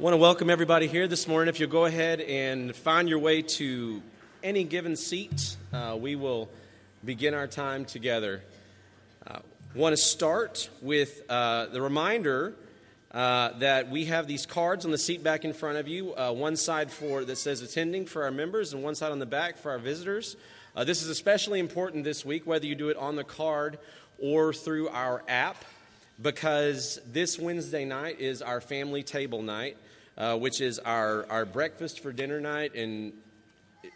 I want to welcome everybody here this morning. If you'll go ahead and find your way to any given seat, uh, we will begin our time together. Uh, want to start with uh, the reminder uh, that we have these cards on the seat back in front of you. Uh, one side for that says attending for our members, and one side on the back for our visitors. Uh, this is especially important this week, whether you do it on the card or through our app, because this Wednesday night is our family table night uh, which is our, our breakfast for dinner night. And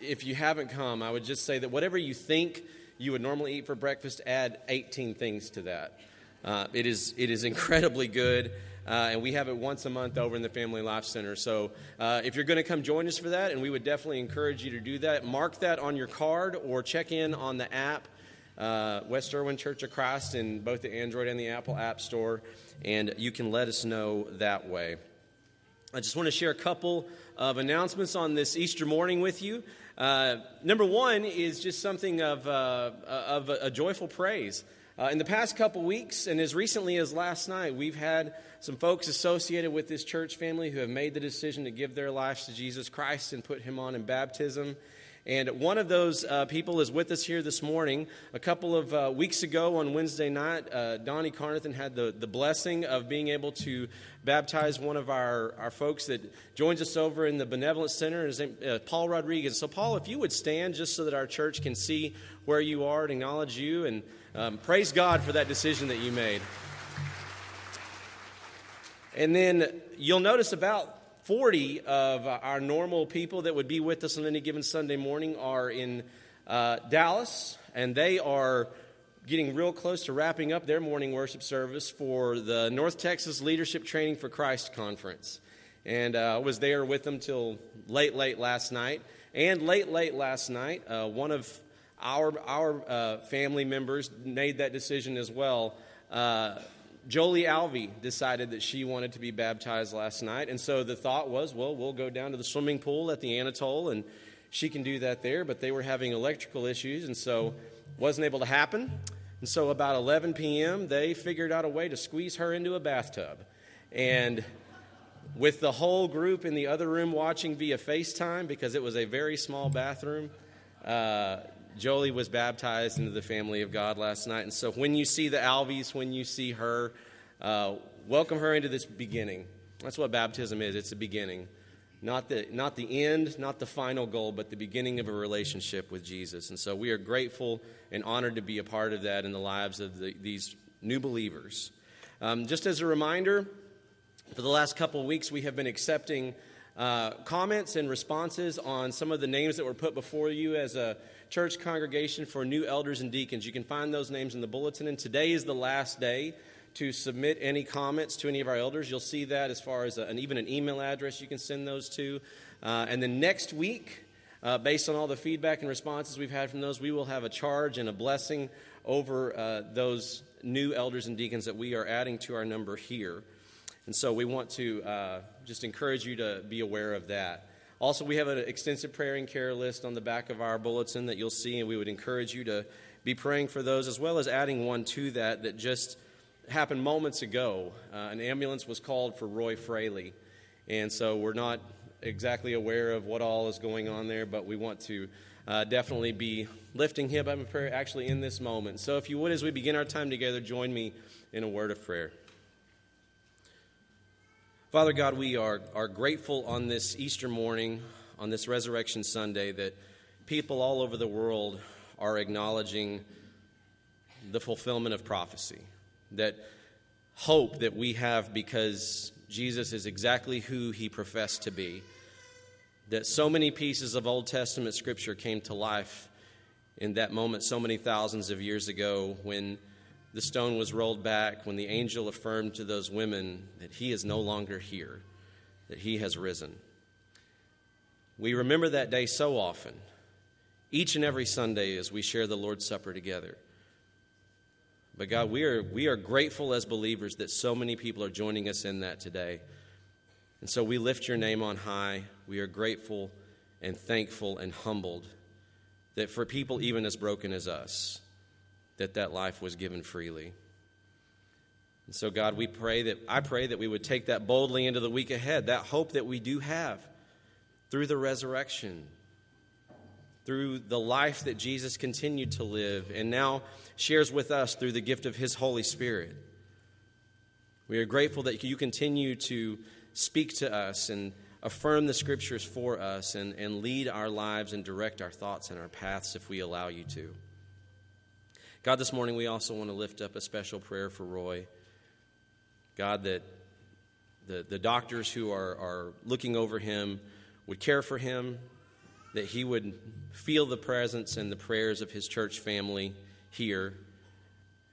if you haven't come, I would just say that whatever you think you would normally eat for breakfast, add 18 things to that. Uh, it, is, it is incredibly good. Uh, and we have it once a month over in the Family Life Center. So uh, if you're going to come join us for that, and we would definitely encourage you to do that, mark that on your card or check in on the app, uh, West Erwin Church of Christ, in both the Android and the Apple App Store, and you can let us know that way. I just want to share a couple of announcements on this Easter morning with you. Uh, number one is just something of, uh, of a, joyful praise. Uh, in the past couple weeks, and as recently as last night, we've had some folks associated with this church family who have made the decision to give their lives to Jesus Christ and put him on in baptism. And one of those uh, people is with us here this morning. A couple of uh, weeks ago on Wednesday night, uh, Donnie Carnathan had the, the blessing of being able to baptize one of our, our folks that joins us over in the Benevolent Center, his name, uh, Paul Rodriguez. So, Paul, if you would stand just so that our church can see where you are and acknowledge you, and um, praise God for that decision that you made. And then you'll notice about 40 of our normal people that would be with us on any given Sunday morning are in uh, Dallas, and they are getting real close to wrapping up their morning worship service for the North Texas Leadership Training for Christ conference. And uh, I was there with them till late, late last night. And late, late last night, uh, one of our, our uh, family members made that decision as well. Jolie Alvey decided that she wanted to be baptized last night. And so the thought was, well, we'll go down to the swimming pool at the Anatole and she can do that there. But they were having electrical issues and so wasn't able to happen. And so about 11 p.m., they figured out a way to squeeze her into a bathtub. And with the whole group in the other room watching via FaceTime because it was a very small bathroom, uh, Jolie was baptized into the family of God last night. And so when you see the Alveys, when you see her, uh, welcome her into this beginning. That's what baptism is it's a beginning. Not the, not the end, not the final goal, but the beginning of a relationship with Jesus. And so we are grateful and honored to be a part of that in the lives of the, these new believers. Um, just as a reminder, for the last couple of weeks, we have been accepting uh, comments and responses on some of the names that were put before you as a church congregation for new elders and deacons. You can find those names in the bulletin, and today is the last day to submit any comments to any of our elders. You'll see that as far as a, an, even an email address you can send those to. Uh, and then next week, uh, based on all the feedback and responses we've had from those, we will have a charge and a blessing over uh, those new elders and deacons that we are adding to our number here. And so we want to uh, just encourage you to be aware of that. Also, we have an extensive prayer and care list on the back of our bulletin that you'll see, and we would encourage you to be praying for those, as well as adding one to that that just happened moments ago. Uh, an ambulance was called for Roy Fraley, and so we're not exactly aware of what all is going on there, but we want to uh, definitely be lifting him up in prayer actually in this moment. So, if you would, as we begin our time together, join me in a word of prayer. Father God, we are, are grateful on this Easter morning, on this Resurrection Sunday, that people all over the world are acknowledging the fulfillment of prophecy, that hope that we have because Jesus is exactly who he professed to be, that so many pieces of Old Testament scripture came to life in that moment so many thousands of years ago when the stone was rolled back when the angel affirmed to those women that he is no longer here, that he has risen. We remember that day so often, each and every Sunday as we share the Lord's Supper together. But God, we are, we are grateful as believers that so many people are joining us in that today. And so we lift your name on high. We are grateful and thankful and humbled that for people even as broken as us, that that life was given freely. And so, God, we pray that I pray that we would take that boldly into the week ahead, that hope that we do have through the resurrection, through the life that Jesus continued to live and now shares with us through the gift of His Holy Spirit. We are grateful that you continue to speak to us and affirm the scriptures for us and, and lead our lives and direct our thoughts and our paths if we allow you to. God, this morning we also want to lift up a special prayer for Roy. God, that the, the doctors who are, are looking over him would care for him, that he would feel the presence and the prayers of his church family here,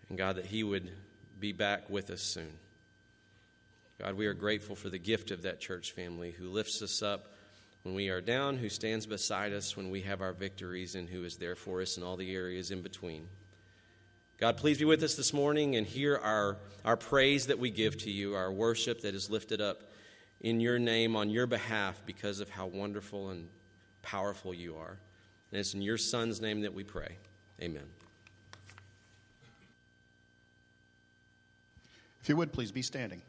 and God, that he would be back with us soon. God, we are grateful for the gift of that church family who lifts us up when we are down, who stands beside us when we have our victories, and who is there for us in all the areas in between. God, please be with us this morning and hear our, our praise that we give to you, our worship that is lifted up in your name on your behalf because of how wonderful and powerful you are. And it's in your Son's name that we pray. Amen. If you would, please be standing.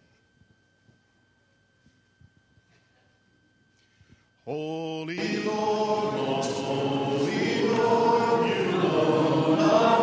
Holy Lord, most holy Lord, you alone are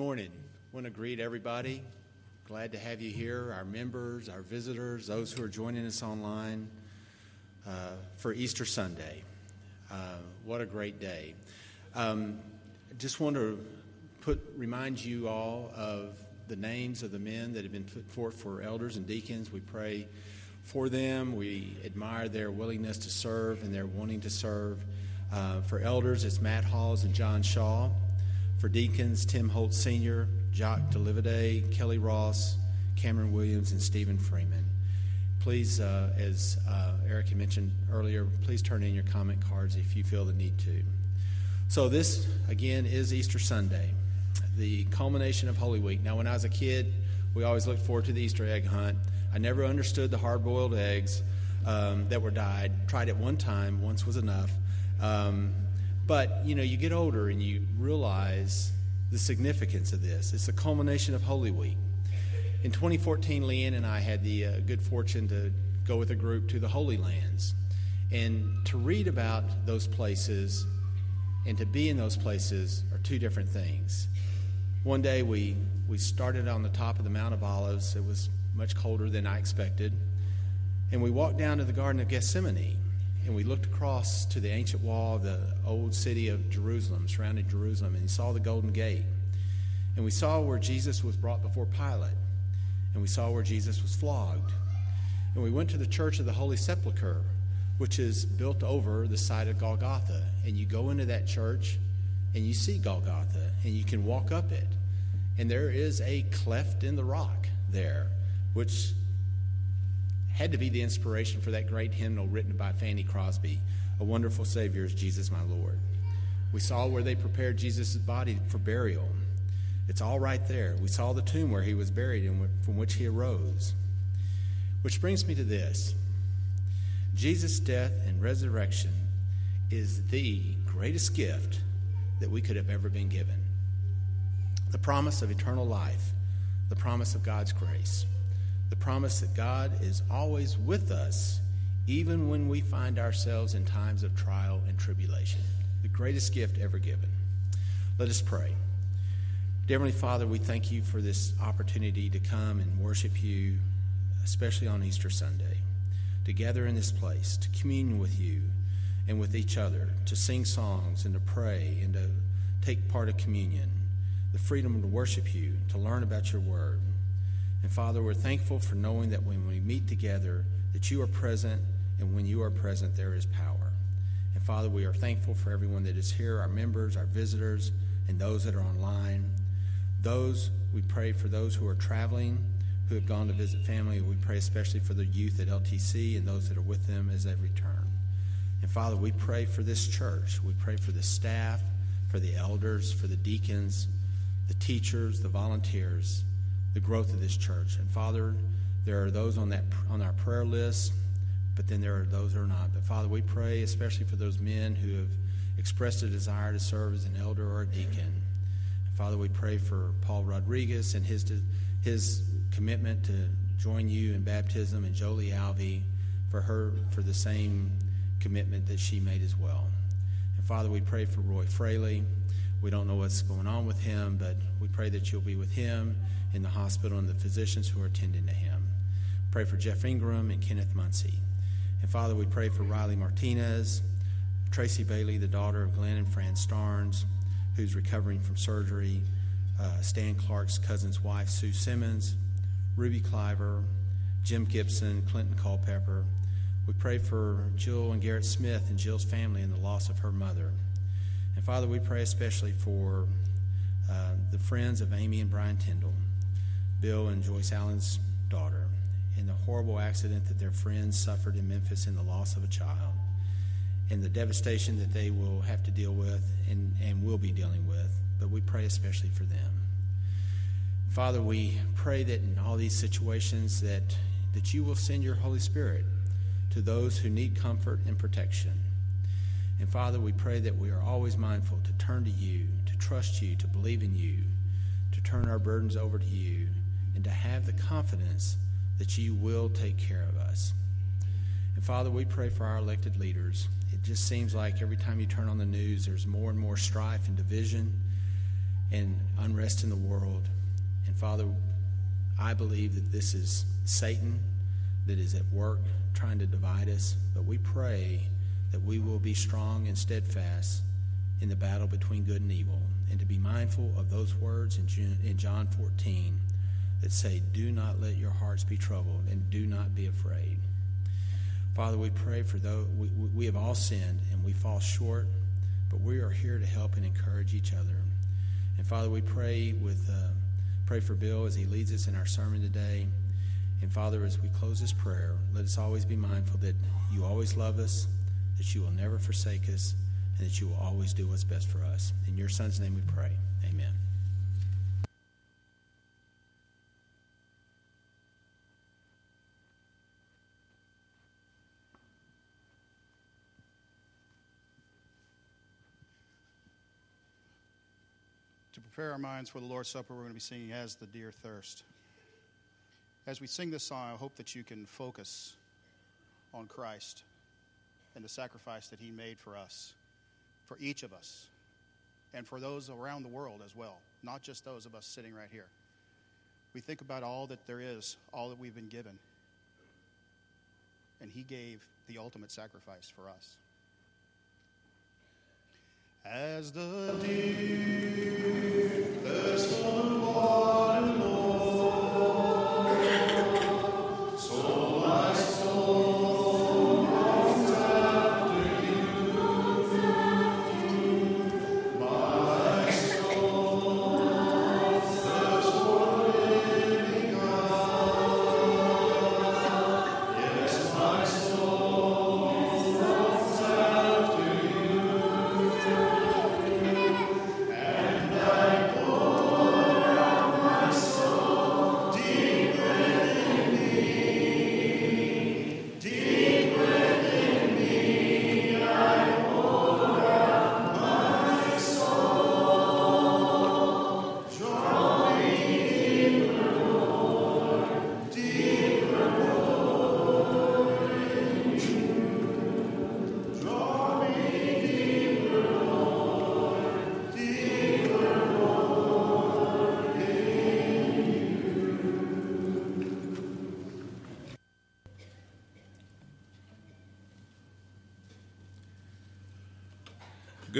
Morning. Want to greet everybody. Glad to have you here, our members, our visitors, those who are joining us online uh, for Easter Sunday. Uh, what a great day. Um, just want to put remind you all of the names of the men that have been put forth for elders and deacons. We pray for them. We admire their willingness to serve and their wanting to serve. Uh, for elders, it's Matt Halls and John Shaw. For deacons, Tim Holt Sr., Jock DeLivide, Kelly Ross, Cameron Williams, and Stephen Freeman. Please, uh, as uh, Eric had mentioned earlier, please turn in your comment cards if you feel the need to. So, this again is Easter Sunday, the culmination of Holy Week. Now, when I was a kid, we always looked forward to the Easter egg hunt. I never understood the hard boiled eggs um, that were dyed. Tried it one time, once was enough. Um, but, you know, you get older and you realize the significance of this. It's the culmination of Holy Week. In 2014, Leanne and I had the uh, good fortune to go with a group to the Holy Lands and to read about those places and to be in those places are two different things. One day we, we started on the top of the Mount of Olives. It was much colder than I expected. And we walked down to the Garden of Gethsemane and we looked across to the ancient wall of the old city of Jerusalem, surrounding Jerusalem, and we saw the Golden Gate. And we saw where Jesus was brought before Pilate. And we saw where Jesus was flogged. And we went to the Church of the Holy Sepulchre, which is built over the site of Golgotha. And you go into that church and you see Golgotha and you can walk up it. And there is a cleft in the rock there, which had to be the inspiration for that great hymnal written by Fanny Crosby, A Wonderful Savior is Jesus my Lord. We saw where they prepared Jesus' body for burial. It's all right there. We saw the tomb where he was buried and from which he arose. Which brings me to this Jesus' death and resurrection is the greatest gift that we could have ever been given. The promise of eternal life, the promise of God's grace, the promise that God is always with us, even when we find ourselves in times of trial and tribulation. The greatest gift ever given. Let us pray. Dear Heavenly Father, we thank you for this opportunity to come and worship you, especially on Easter Sunday, to gather in this place, to commune with you and with each other, to sing songs and to pray and to take part of communion, the freedom to worship you, to learn about your word. And Father, we're thankful for knowing that when we meet together, that you are present, and when you are present, there is power. And Father, we are thankful for everyone that is here, our members, our visitors, and those that are online. Those, we pray for those who are traveling, who have gone to visit family. We pray especially for the youth at LTC and those that are with them as they return. And Father, we pray for this church. We pray for the staff, for the elders, for the deacons, the teachers, the volunteers, the growth of this church. And Father, there are those on that on our prayer list, but then there are those who are not. But Father, we pray especially for those men who have expressed a desire to serve as an elder or a deacon. And Father, we pray for Paul Rodriguez and his his commitment to join you in baptism, and Jolie Alvey for her for the same commitment that she made as well. And Father, we pray for Roy Fraley. We don't know what's going on with him, but we pray that you'll be with him in the hospital and the physicians who are attending to him. Pray for Jeff Ingram and Kenneth Muncie. And Father, we pray for Riley Martinez, Tracy Bailey, the daughter of Glenn and Fran Starnes, who's recovering from surgery, uh, Stan Clark's cousin's wife, Sue Simmons, Ruby Cliver, Jim Gibson, Clinton Culpepper. We pray for Jill and Garrett Smith and Jill's family and the loss of her mother. And Father, we pray especially for uh, the friends of Amy and Brian Tyndall, Bill and Joyce Allen's daughter, in the horrible accident that their friends suffered in Memphis in the loss of a child, and the devastation that they will have to deal with and, and will be dealing with. But we pray especially for them. Father, we pray that in all these situations that, that you will send your Holy Spirit to those who need comfort and protection. And Father, we pray that we are always mindful to turn to you, to trust you, to believe in you, to turn our burdens over to you, and to have the confidence that you will take care of us. And Father, we pray for our elected leaders. It just seems like every time you turn on the news, there's more and more strife and division. and unrest in the world. And Father, I believe that this is Satan that is at work trying to divide us, but we pray that we will be strong and steadfast in the battle between good and evil, and to be mindful of those words in, in John 14 that say, Do not let your hearts be troubled, and do not be afraid. Father, we pray for those, we, we have all sinned and we fall short, but we are here to help and encourage each other. And Father, we pray with uh, pray for Bill as he leads us in our sermon today. And Father, as we close this prayer, let us always be mindful that you always love us, that you will never forsake us, and that you will always do what's best for us. In your Son's name we pray. Amen. To prepare our minds for the Lord's Supper, we're going to be singing As the Deer Thirst. As we sing this song, I hope that you can focus on Christ and the sacrifice that He made for us, for each of us, and for those around the world as well, not just those of us sitting right here. We think about all that there is, all that we've been given, and He gave the ultimate sacrifice for us. As the deer thirsts for water,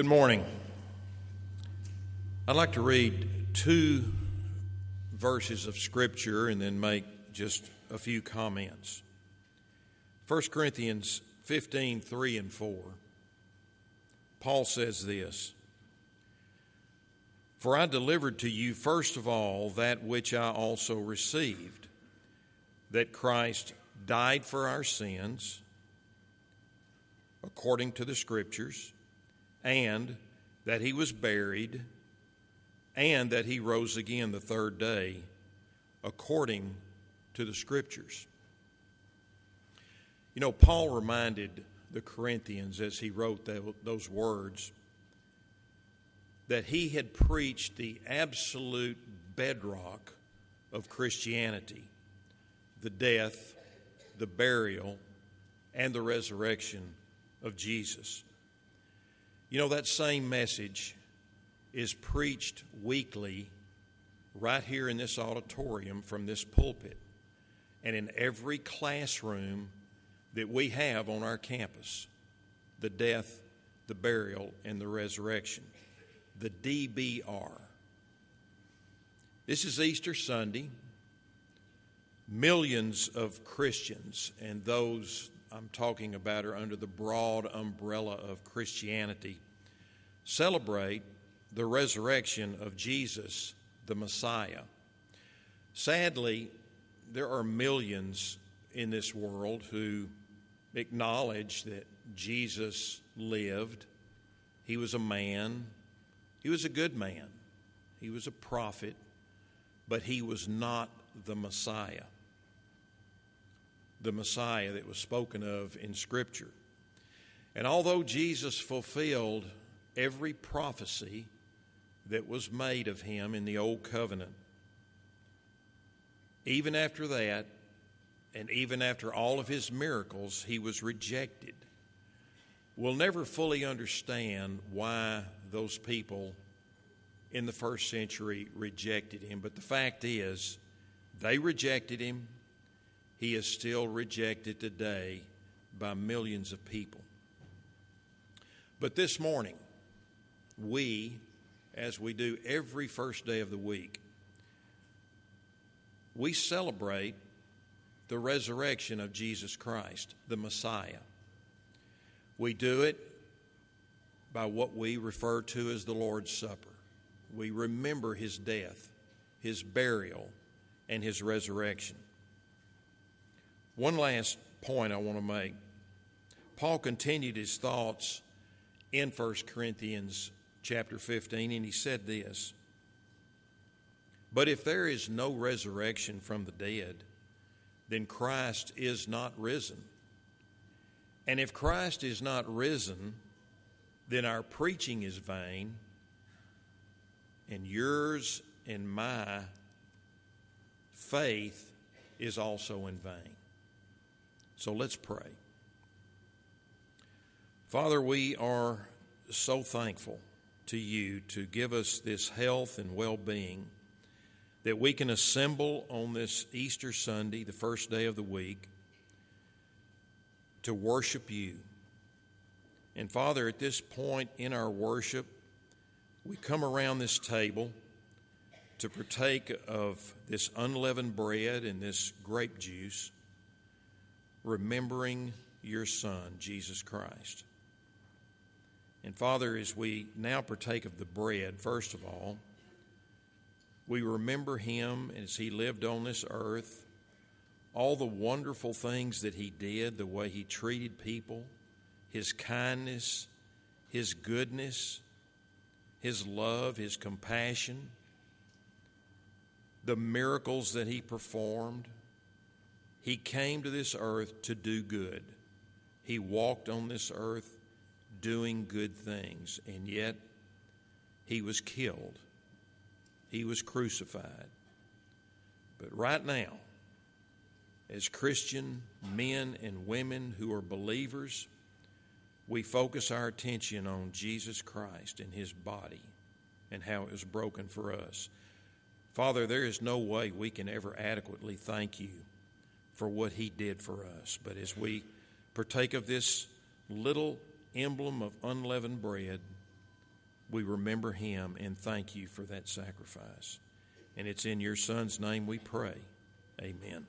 Good morning. I'd like to read two verses of Scripture and then make just a few comments. 1 Corinthians 15 3 and 4. Paul says this For I delivered to you first of all that which I also received, that Christ died for our sins, according to the Scriptures and that he was buried, and that he rose again the third day, according to the Scriptures. You know, Paul reminded the Corinthians as he wrote tho- those words that he had preached the absolute bedrock of Christianity the death, the burial, and the resurrection of Jesus. You know, that same message is preached weekly right here in this auditorium from this pulpit and in every classroom that we have on our campus the death, the burial, and the resurrection. The DBR. This is Easter Sunday. Millions of Christians and those I'm talking about are under the broad umbrella of Christianity celebrate the resurrection of Jesus, the Messiah. Sadly, there are millions in this world who acknowledge that Jesus lived. He was a man, he was a good man, he was a prophet, but he was not the Messiah the Messiah that was spoken of in Scripture. And although Jesus fulfilled every prophecy that was made of him in the Old Covenant, even after that, and even after all of his miracles, he was rejected. We'll never fully understand why those people in the first century rejected him. But the fact is, they rejected him. He is still rejected today by millions of people. But this morning, we, as we do every first day of the week, we celebrate the resurrection of Jesus Christ, the Messiah. We do it by what we refer to as the Lord's Supper. We remember his death, his burial, and his resurrection. One last point I want to make. Paul continued his thoughts in 1 Corinthians chapter 15, and he said this But if there is no resurrection from the dead, then Christ is not risen. And if Christ is not risen, then our preaching is vain, and yours and my faith is also in vain. So let's pray. Father, we are so thankful to you to give us this health and well being that we can assemble on this Easter Sunday, the first day of the week, to worship you. And Father, at this point in our worship, we come around this table to partake of this unleavened bread and this grape juice, remembering your Son, Jesus Christ. And Father, as we now partake of the bread, first of all, we remember him as he lived on this earth, all the wonderful things that he did, the way he treated people, his kindness, his goodness, his love, his compassion, the miracles that he performed. He came to this earth to do good. He walked on this earth doing good things, and yet he was killed. He was crucified. But right now, as Christian men and women who are believers, we focus our attention on Jesus Christ and his body and how it was broken for us. Father, there is no way we can ever adequately thank you for what he did for us. But as we partake of this little emblem of unleavened bread, we remember him and thank you for that sacrifice. And it's in your Son's name we pray. Amen.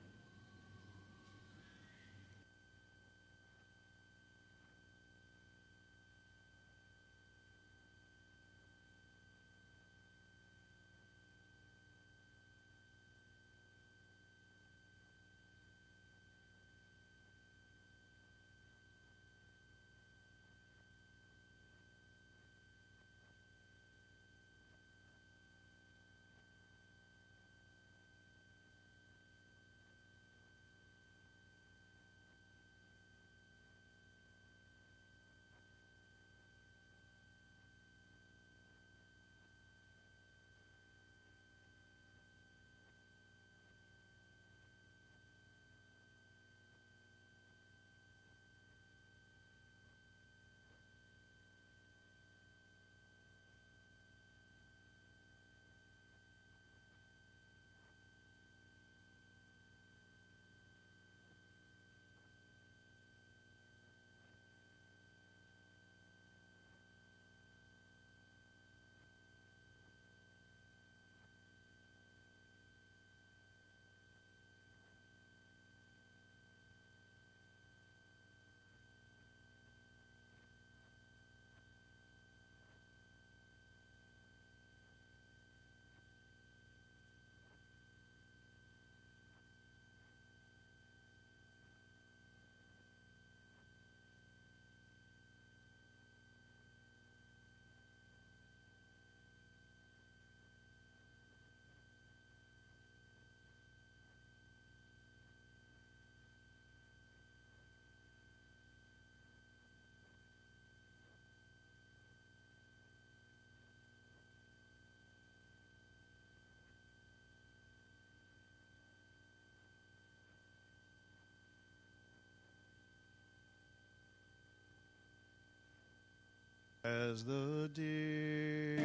As the deer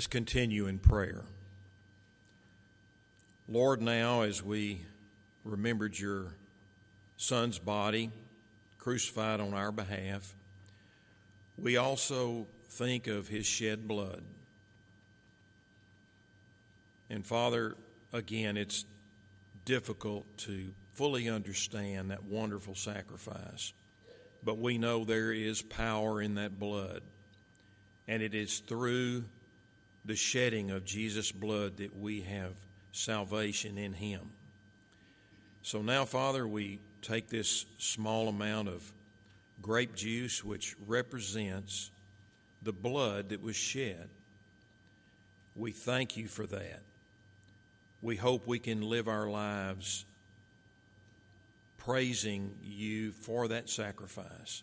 Let's continue in prayer. Lord, now as we remembered your son's body crucified on our behalf, we also think of his shed blood. And Father, again, it's difficult to fully understand that wonderful sacrifice, but we know there is power in that blood, and it is through the shedding of Jesus' blood that we have salvation in Him. So now, Father, we take this small amount of grape juice, which represents the blood that was shed. We thank you for that. We hope we can live our lives praising you for that sacrifice.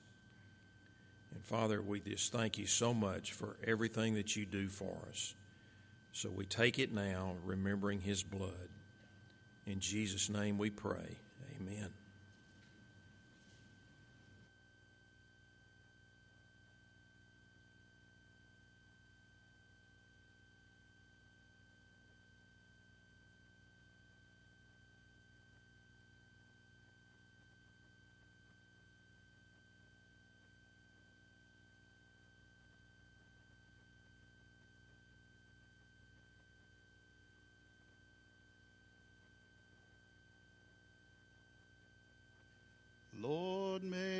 And Father, we just thank you so much for everything that you do for us. So we take it now, remembering his blood. In Jesus' name we pray. Amen.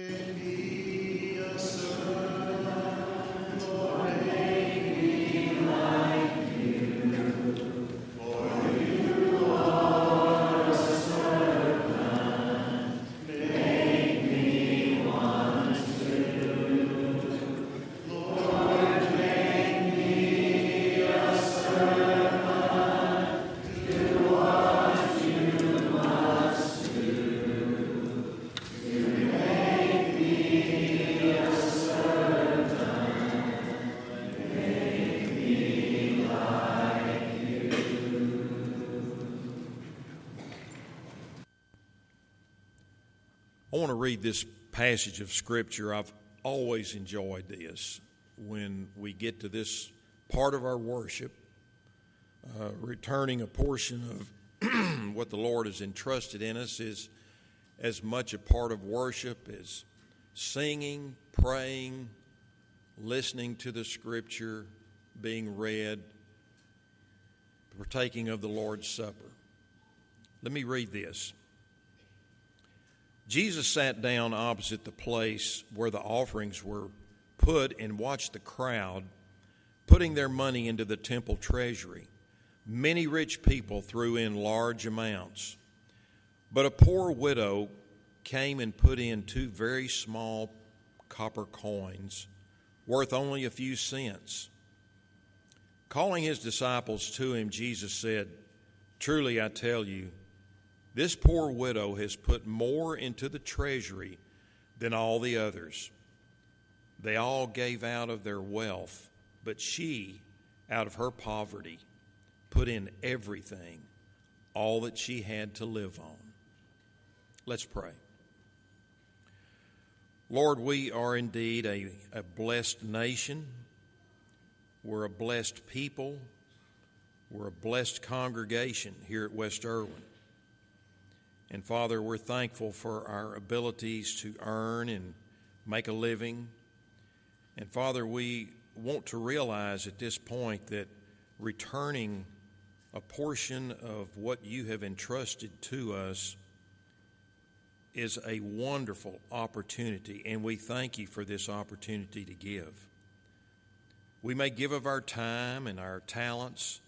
Lord, make me a read this passage of Scripture. I've always enjoyed this when we get to this part of our worship, uh, returning a portion of what the Lord has entrusted in us is as much a part of worship as singing, praying, listening to the Scripture being read, partaking of the Lord's Supper. Let me read this. Jesus sat down opposite the place where the offerings were put and watched the crowd putting their money into the temple treasury. Many rich people threw in large amounts, but a poor widow came and put in two very small copper coins worth only a few cents. Calling his disciples to him, Jesus said, Truly I tell you, this poor widow has put more into the treasury than all the others. They all gave out of their wealth, but she, out of her poverty, put in everything, all that she had to live on. Let's pray. Lord, we are indeed a, a blessed nation. We're a blessed people. We're a blessed congregation here at West Erwin. And Father, we're thankful for our abilities to earn and make a living. And Father, we want to realize at this point that returning a portion of what you have entrusted to us is a wonderful opportunity, and we thank you for this opportunity to give. We may give of our time and our talents,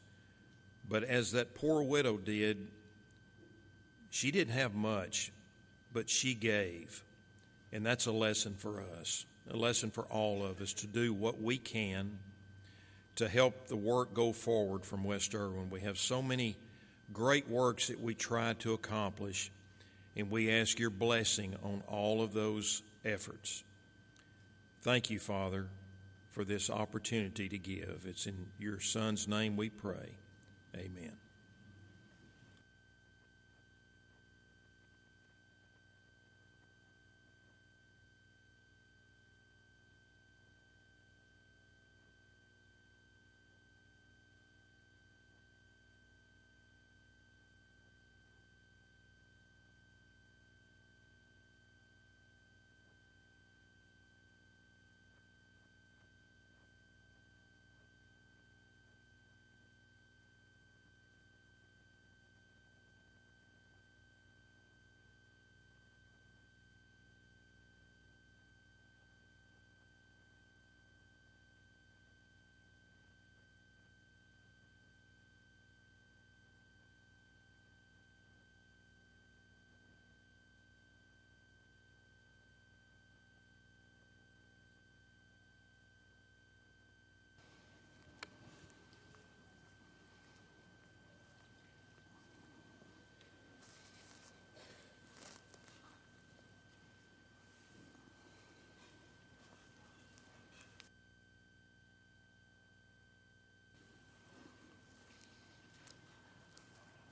but as that poor widow did, she didn't have much, but she gave. And that's a lesson for us, a lesson for all of us to do what we can to help the work go forward from West Erwin. We have so many great works that we try to accomplish, and we ask your blessing on all of those efforts. Thank you, Father, for this opportunity to give. It's in your Son's name we pray. Amen.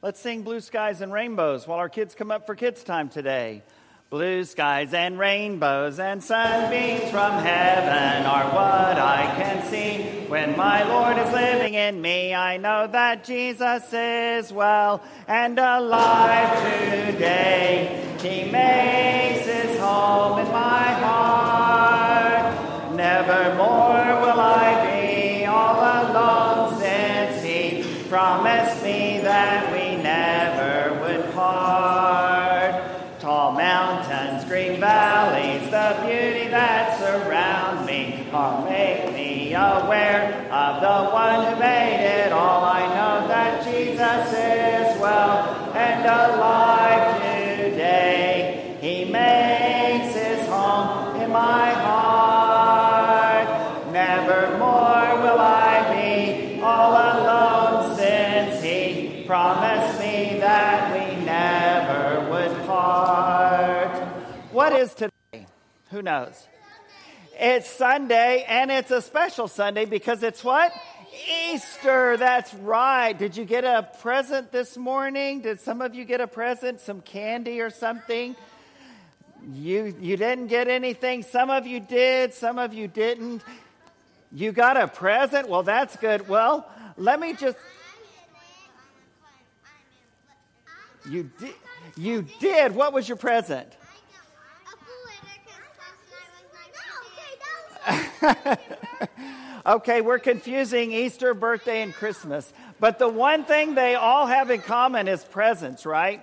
Let's sing Blue Skies and Rainbows while our kids come up for kids' time today. Blue skies and rainbows and sunbeams from heaven are what I can see. When my Lord is living in me, I know that Jesus is well and alive today. He makes his home in my heart. Nevermore will I be all alone since he promised me that all make me aware of the one who made it all. I know that Jesus is well and alive today. He makes his home in my heart. Nevermore will I be all alone since he promised me that we never would part. What is today? Who knows? It's Sunday, and it's a special Sunday because it's what? Easter. That's right. Did you get a present this morning? Did some of you get a present, some candy or something? You, you didn't get anything. Some of you did, some of you didn't. You got a present? Well, that's good. Well, let me just. You did. You did. What was your present? okay, we're confusing Easter, birthday, and Christmas. But the one thing they all have in common is presents, right?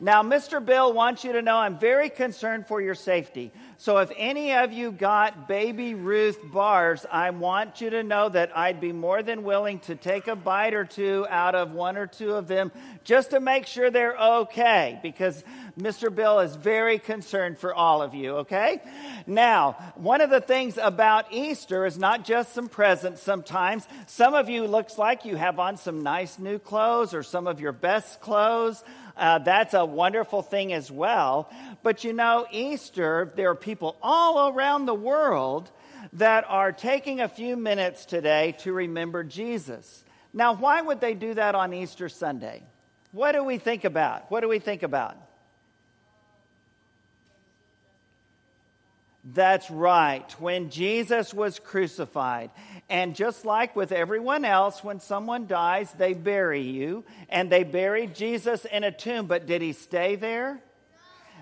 Now, Mr. Bill wants you to know I'm very concerned for your safety. So, if any of you got baby Ruth bars, I want you to know that I'd be more than willing to take a bite or two out of one or two of them just to make sure they're okay, because Mr. Bill is very concerned for all of you, okay? Now, one of the things about Easter is not just some presents sometimes. Some of you looks like you have on some nice new clothes or some of your best clothes. Uh, that's a wonderful thing as well. But you know, Easter, there are people all around the world that are taking a few minutes today to remember Jesus. Now, why would they do that on Easter Sunday? What do we think about? What do we think about? That's right, when Jesus was crucified. And just like with everyone else, when someone dies, they bury you. And they buried Jesus in a tomb. But did he stay there?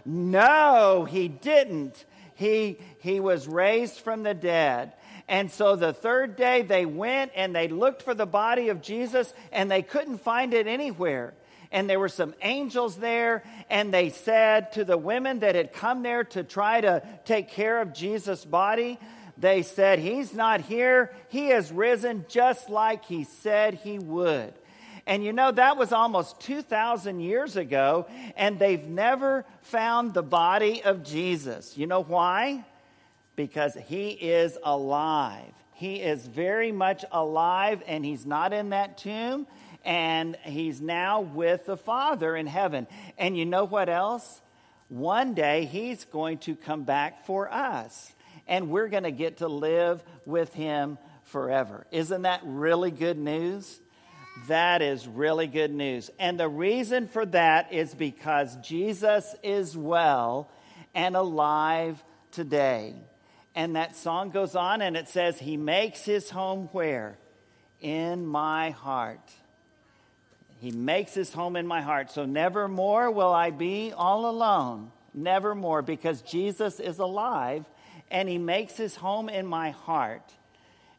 No, he didn't. He, he was raised from the dead. And so the third day they went and they looked for the body of Jesus and they couldn't find it anywhere. And there were some angels there, and they said to the women that had come there to try to take care of Jesus' body, they said, He's not here. He has risen just like He said He would. And you know, that was almost 2,000 years ago, and they've never found the body of Jesus. You know why? Because he is alive. He is very much alive, and he's not in that tomb, and he's now with the Father in heaven. And you know what else? One day he's going to come back for us, and we're going to get to live with him forever. Isn't that really good news? That is really good news. And the reason for that is because Jesus is well and alive today. And that song goes on and it says, He makes his home where? In my heart. He makes his home in my heart. So never more will I be all alone. Never more, because Jesus is alive and he makes his home in my heart.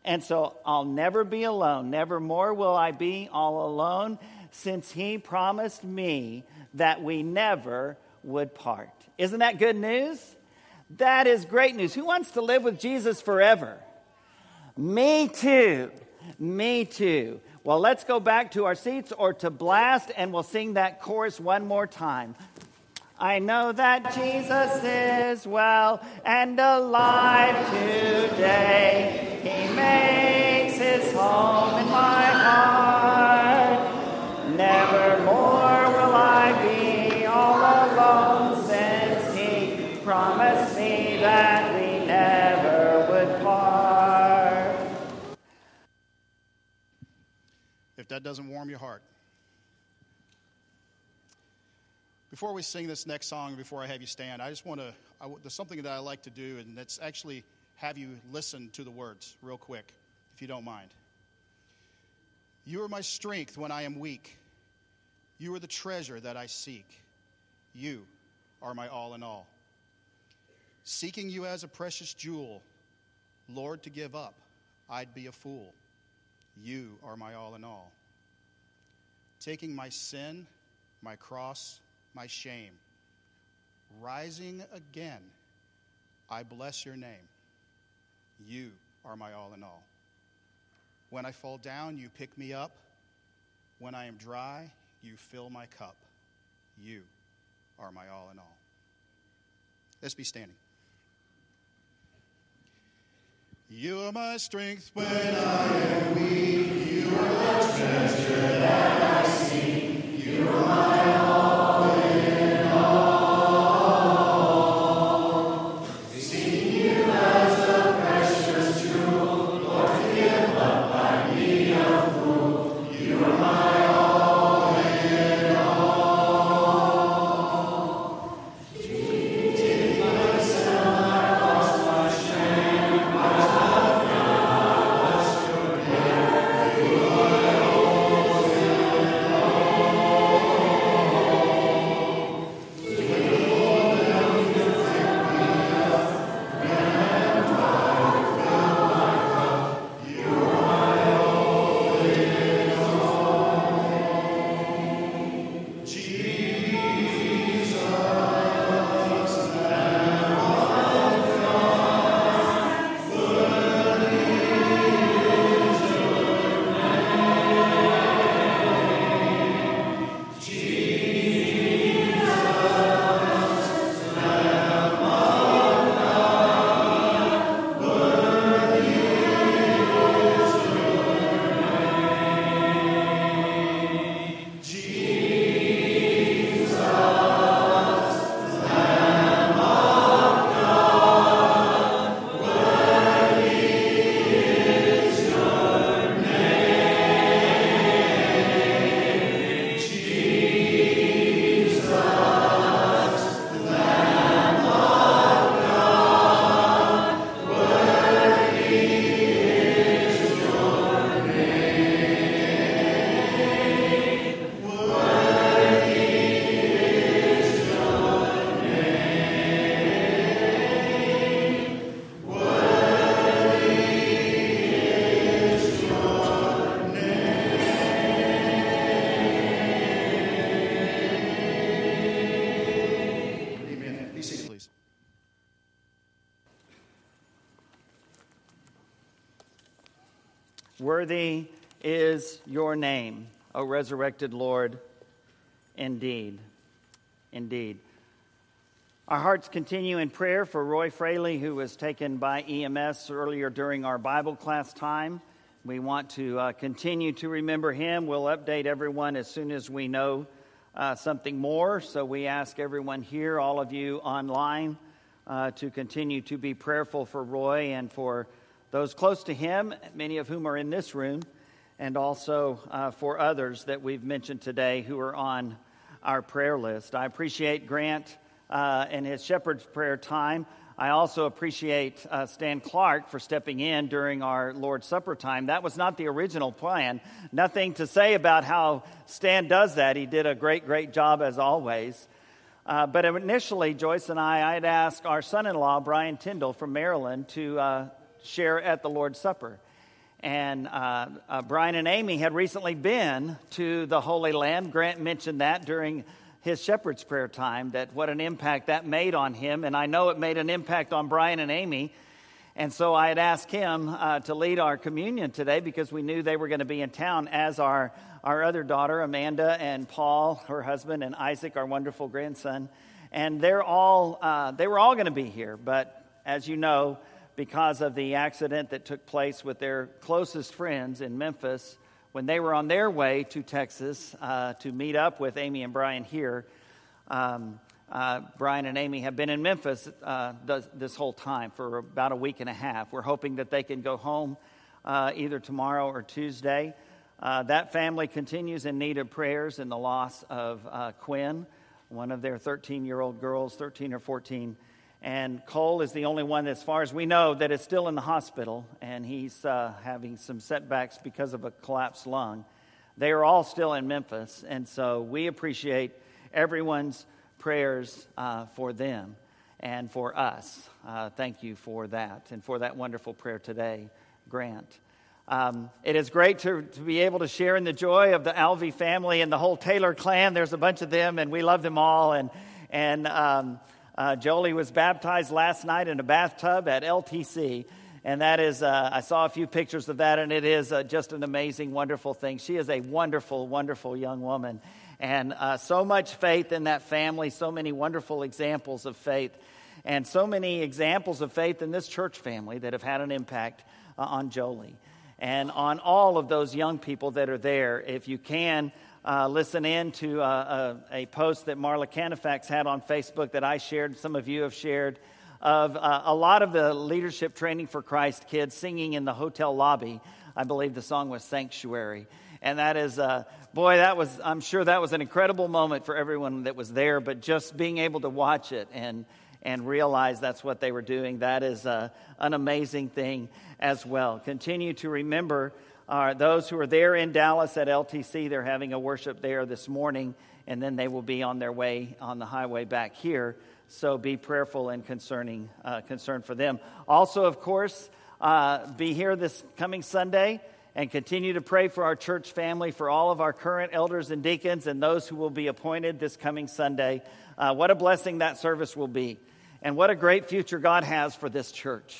And so I'll never be alone. Never more will I be all alone, since he promised me that we never would part. Isn't that good news? That is great news. Who wants to live with Jesus forever? Me too. Me too. Well, let's go back to our seats or to blast, and we'll sing that chorus one more time. I know that Jesus is well and alive today. He makes his home in my heart. Never more will I be all alone since he promised me that we never would part. If that doesn't warm your heart. Before we sing this next song, before I have you stand, I just want to, there's something that I like to do, and that's actually have you listen to the words real quick, if you don't mind. You are my strength when I am weak. You are the treasure that I seek. You are my all in all. Seeking you as a precious jewel, Lord, to give up, I'd be a fool. You are my all in all. Taking my sin, my cross, my shame. Rising again, I bless your name. You are my all in all. When I fall down, you pick me up. When I am dry, you fill my cup. You are my all in all. Let's be standing. You are my strength when I am weak. You are the treasure that I seek. You are my all Worthy is your name, O resurrected Lord, indeed. Indeed. Our hearts continue in prayer for Roy Fraley, who was taken by EMS earlier during our Bible class time. We want to uh, continue to remember him. We'll update everyone as soon as we know uh, something more. So we ask everyone here, all of you online, uh, to continue to be prayerful for Roy and for those close to him, many of whom are in this room, and also uh, for others that we've mentioned today who are on our prayer list. I appreciate Grant uh, and his shepherd's prayer time. I also appreciate uh, Stan Clark for stepping in during our Lord's Supper time. That was not the original plan. Nothing to say about how Stan does that. He did a great, great job as always. Uh, but initially, Joyce and I, I had asked our son in law, Brian Tyndall from Maryland, to uh, share at the Lord's Supper. And uh, uh, Brian and Amy had recently been to the Holy Land. Grant mentioned that during his shepherd's prayer time, that what an impact that made on him. And I know it made an impact on Brian and Amy. And so I had asked him uh, to lead our communion today because we knew they were going to be in town as our, our other daughter, Amanda, and Paul, her husband, and Isaac, our wonderful grandson. And they're all, uh, they were all going to be here. But as you know, because of the accident that took place with their closest friends in Memphis, when they were on their way to Texas uh, to meet up with Amy and Brian here, um, uh, Brian and Amy have been in Memphis uh, this, this, whole time for about a week and a half. We're hoping that they can go home uh, either tomorrow or Tuesday. Uh, that family continues in need of prayers in the loss of uh, Quinn, one of their 13 year old girls, 13 or 14 and Cole is the only one, as far as we know, that is still in the hospital, and he's uh, having some setbacks because of a collapsed lung. They are all still in Memphis, and so we appreciate everyone's prayers uh, for them and for us. Uh, thank you for that and for that wonderful prayer today, Grant. Um, it is great to, to be able to share in the joy of the Alvey family and the whole Taylor clan. There's a bunch of them, and we love them all. And, and um, uh, Jolie was baptized last night in a bathtub at LTC. And that is, uh, I saw a few pictures of that, and it is uh, just an amazing, wonderful thing. She is a wonderful, wonderful young woman. And uh, so much faith in that family, so many wonderful examples of faith, and so many examples of faith in this church family that have had an impact uh, on Jolie and on all of those young people that are there. If you can, uh, listen in to uh, a, a, post that Marla Canifax had on Facebook that I shared, some of you have shared, of uh, a lot of the leadership training for Christ kids singing in the hotel lobby. I believe the song was Sanctuary. And that is, uh, boy, that was, I'm sure that was an incredible moment for everyone that was there, but just being able to watch it and, and realize that's what they were doing, that is uh, an amazing thing as well. Continue to remember uh, those who are there in Dallas at LTC, they're having a worship there this morning, and then they will be on their way on the highway back here. So be prayerful and concerning, uh, concerned for them. Also, of course, uh, be here this coming Sunday and continue to pray for our church family, for all of our current elders and deacons, and those who will be appointed this coming Sunday. Uh, what a blessing that service will be, and what a great future God has for this church.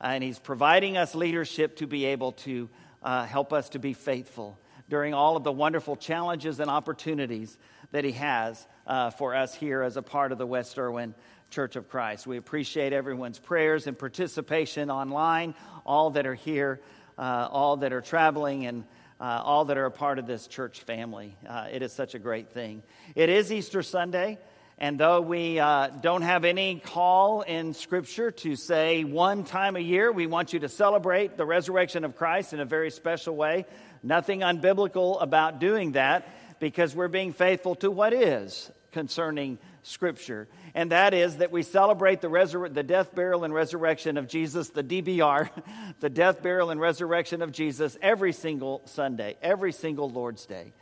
and He's providing us leadership to be able to uh, help us to be faithful during all of the wonderful challenges and opportunities that He has uh, for us here as a part of the West Erwin Church of Christ. We appreciate everyone's prayers and participation online, all that are here, uh, all that are traveling, and uh, all that are a part of this church family. Uh, it is such a great thing. It is Easter Sunday. And though we uh, don't have any call in Scripture to say one time a year, we want you to celebrate the resurrection of Christ in a very special way. Nothing unbiblical about doing that because we're being faithful to what is concerning Scripture. And that is that we celebrate the, resur- the death, burial, and resurrection of Jesus, the DBR, the death, burial, and resurrection of Jesus every single Sunday, every single Lord's Day.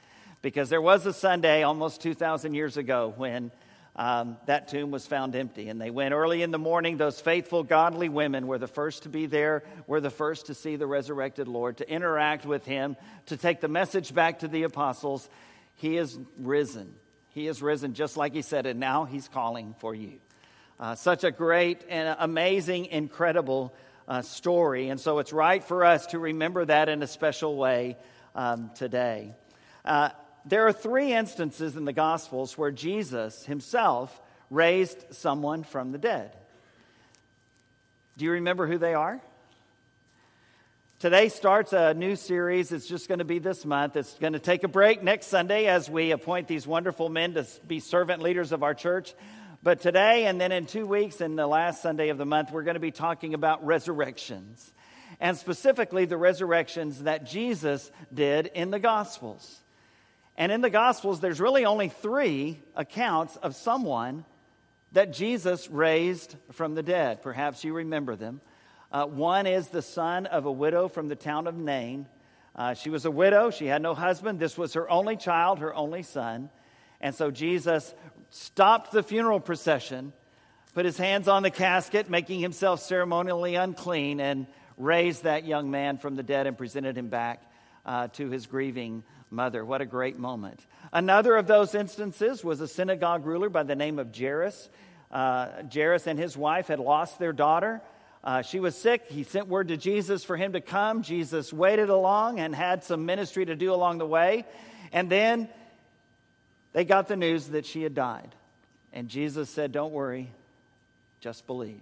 Because there was a Sunday almost 2,000 years ago when um, that tomb was found empty. And they went early in the morning. Those faithful, godly women were the first to be there, were the first to see the resurrected Lord, to interact with him, to take the message back to the apostles. He is risen. He is risen just like he said, and now he's calling for you. Uh, such a great and amazing, incredible uh, story. And so it's right for us to remember that in a special way um, today. Uh, there are three instances in the Gospels where Jesus himself raised someone from the dead. Do you remember who they are? Today starts a new series. It's just going to be this month. It's going to take a break next Sunday as we appoint these wonderful men to be servant leaders of our church. But today, and then in two weeks, and the last Sunday of the month, we're going to be talking about resurrections. And specifically, the resurrections that Jesus did in the Gospels. And in the Gospels, there's really only three accounts of someone that Jesus raised from the dead. Perhaps you remember them. Uh, one is the son of a widow from the town of Nain. Uh, she was a widow, she had no husband. This was her only child, her only son. And so Jesus stopped the funeral procession, put his hands on the casket, making himself ceremonially unclean, and raised that young man from the dead and presented him back uh, to his grieving mother. What a great moment. Another of those instances was a synagogue ruler by the name of Jairus. Uh, Jairus and his wife had lost their daughter. Uh, she was sick. He sent word to Jesus for him to come. Jesus waited along and had some ministry to do along the way. And then they got the news that she had died. And Jesus said, Don't worry, just believe.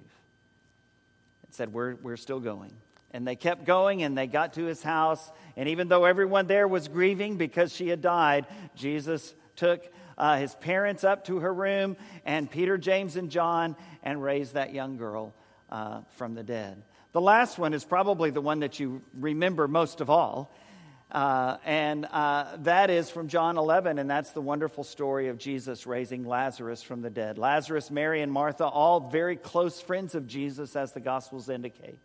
And said, We're, we're still going. And they kept going and they got to his house. And even though everyone there was grieving because she had died, Jesus took uh, his parents up to her room and Peter, James, and John and raised that young girl uh, from the dead. The last one is probably the one that you remember most of all. Uh, and uh, that is from John 11, and that's the wonderful story of Jesus raising Lazarus from the dead. Lazarus, Mary, and Martha, all very close friends of Jesus, as the Gospels indicate.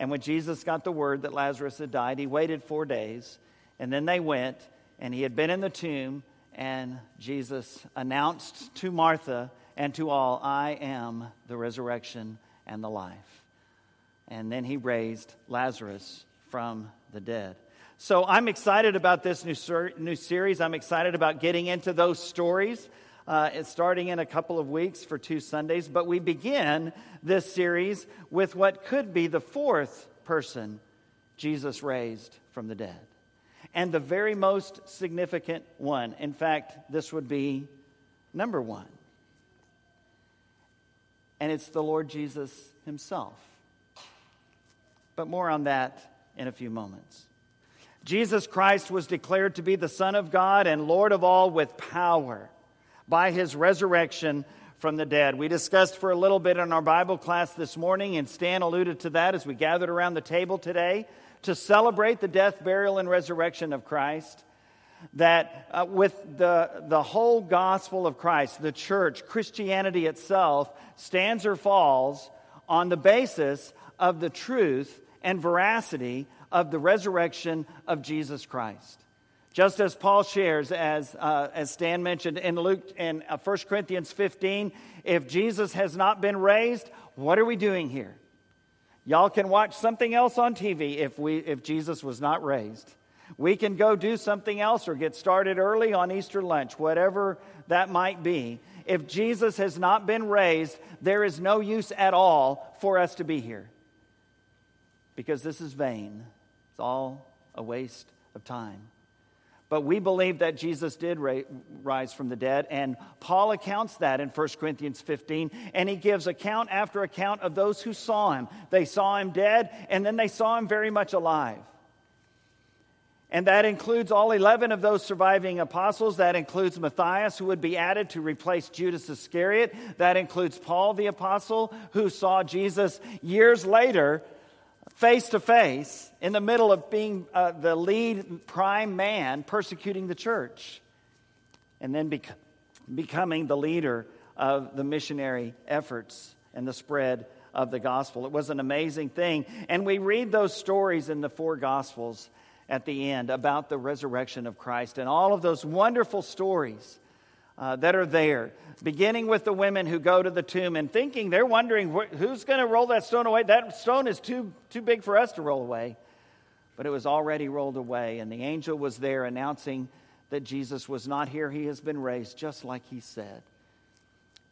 And when Jesus got the word that Lazarus had died, he waited four days, and then they went, and he had been in the tomb, and Jesus announced to Martha and to all, I am the resurrection and the life. And then he raised Lazarus from the dead. So I'm excited about this new, ser- new series. I'm excited about getting into those stories. Uh, it's starting in a couple of weeks for two Sundays, but we begin this series with what could be the fourth person Jesus raised from the dead. And the very most significant one. In fact, this would be number one and it's the Lord Jesus himself. But more on that in a few moments. Jesus Christ was declared to be the Son of God and Lord of all with power by his resurrection from the dead. We discussed for a little bit in our Bible class this morning, and Stan alluded to that as we gathered around the table today to celebrate the death, burial, and resurrection of Christ that uh, with the, the whole gospel of Christ, the church, Christianity itself, stands or falls on the basis of the truth and veracity of the resurrection of Jesus Christ. Just as Paul shares, as, uh, as Stan mentioned in Luke in uh, 1 Corinthians 15, if Jesus has not been raised, what are we doing here? Y'all can watch something else on TV if, we, if Jesus was not raised. We can go do something else or get started early on Easter lunch, whatever that might be. If Jesus has not been raised, there is no use at all for us to be here because this is vain. It's all a waste of time. But we believe that Jesus did ra- rise from the dead, and Paul accounts that in 1 Corinthians 15, and he gives account after account of those who saw him. They saw him dead, and then they saw him very much alive. And that includes all 11 of those surviving apostles. That includes Matthias, who would be added to replace Judas Iscariot. That includes Paul the apostle, who saw Jesus years later, face to face, in the middle of being uh, the lead prime man persecuting the church, and then bec- becoming the leader of the missionary efforts and the spread of the gospel. It was an amazing thing. And we read those stories in the four gospels at the end about the resurrection of Christ and all of those wonderful stories uh, that are there, beginning with the women who go to the tomb and thinking they're wondering who's going to roll that stone away. That stone is too, too big for us to roll away. But it was already rolled away, and the angel was there announcing that Jesus was not here. He has been raised, just like he said.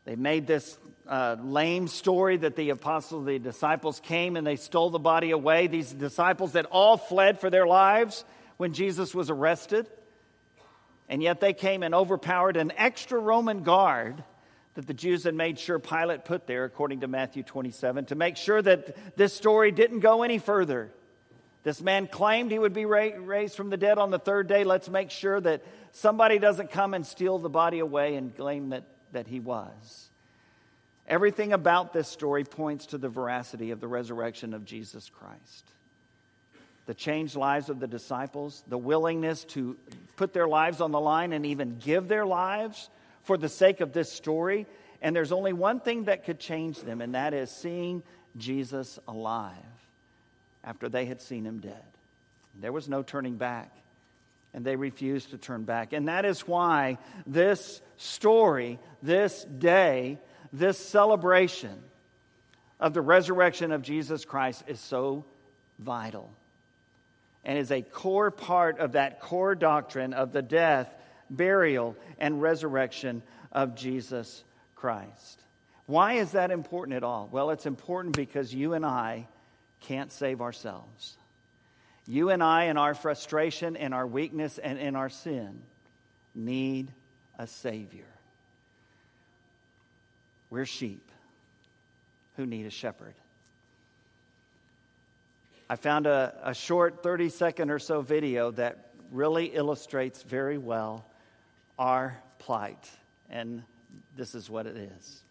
They made this uh, lame story that the apostles, the disciples came and they stole the body away. These disciples that all fled for their lives when Jesus was arrested. And yet they came and overpowered an extra Roman guard that the Jews had made sure Pilate put there, according to Matthew 27, to make sure that this story didn't go any further. This man claimed he would be raised from the dead on the third day. Let's make sure that somebody doesn't come and steal the body away and claim that, that he was. Everything about this story points to the veracity of the resurrection of Jesus Christ. The changed lives of the disciples, the willingness to put their lives on the line and even give their lives for the sake of this story. And there's only one thing that could change them, and that is seeing Jesus alive after they had seen him dead. There was no turning back, and they refused to turn back. And that is why this story, this day, this celebration of the resurrection of Jesus Christ is so vital and is a core part of that core doctrine of the death, burial, and resurrection of Jesus Christ. Why is that important at all? Well, it's important because you and I can't save ourselves. You and I, in our frustration, in our weakness, and in our sin, need a Savior. We're sheep who need a shepherd. I found a, a short 30 second or so video that really illustrates very well our plight, and this is what it is.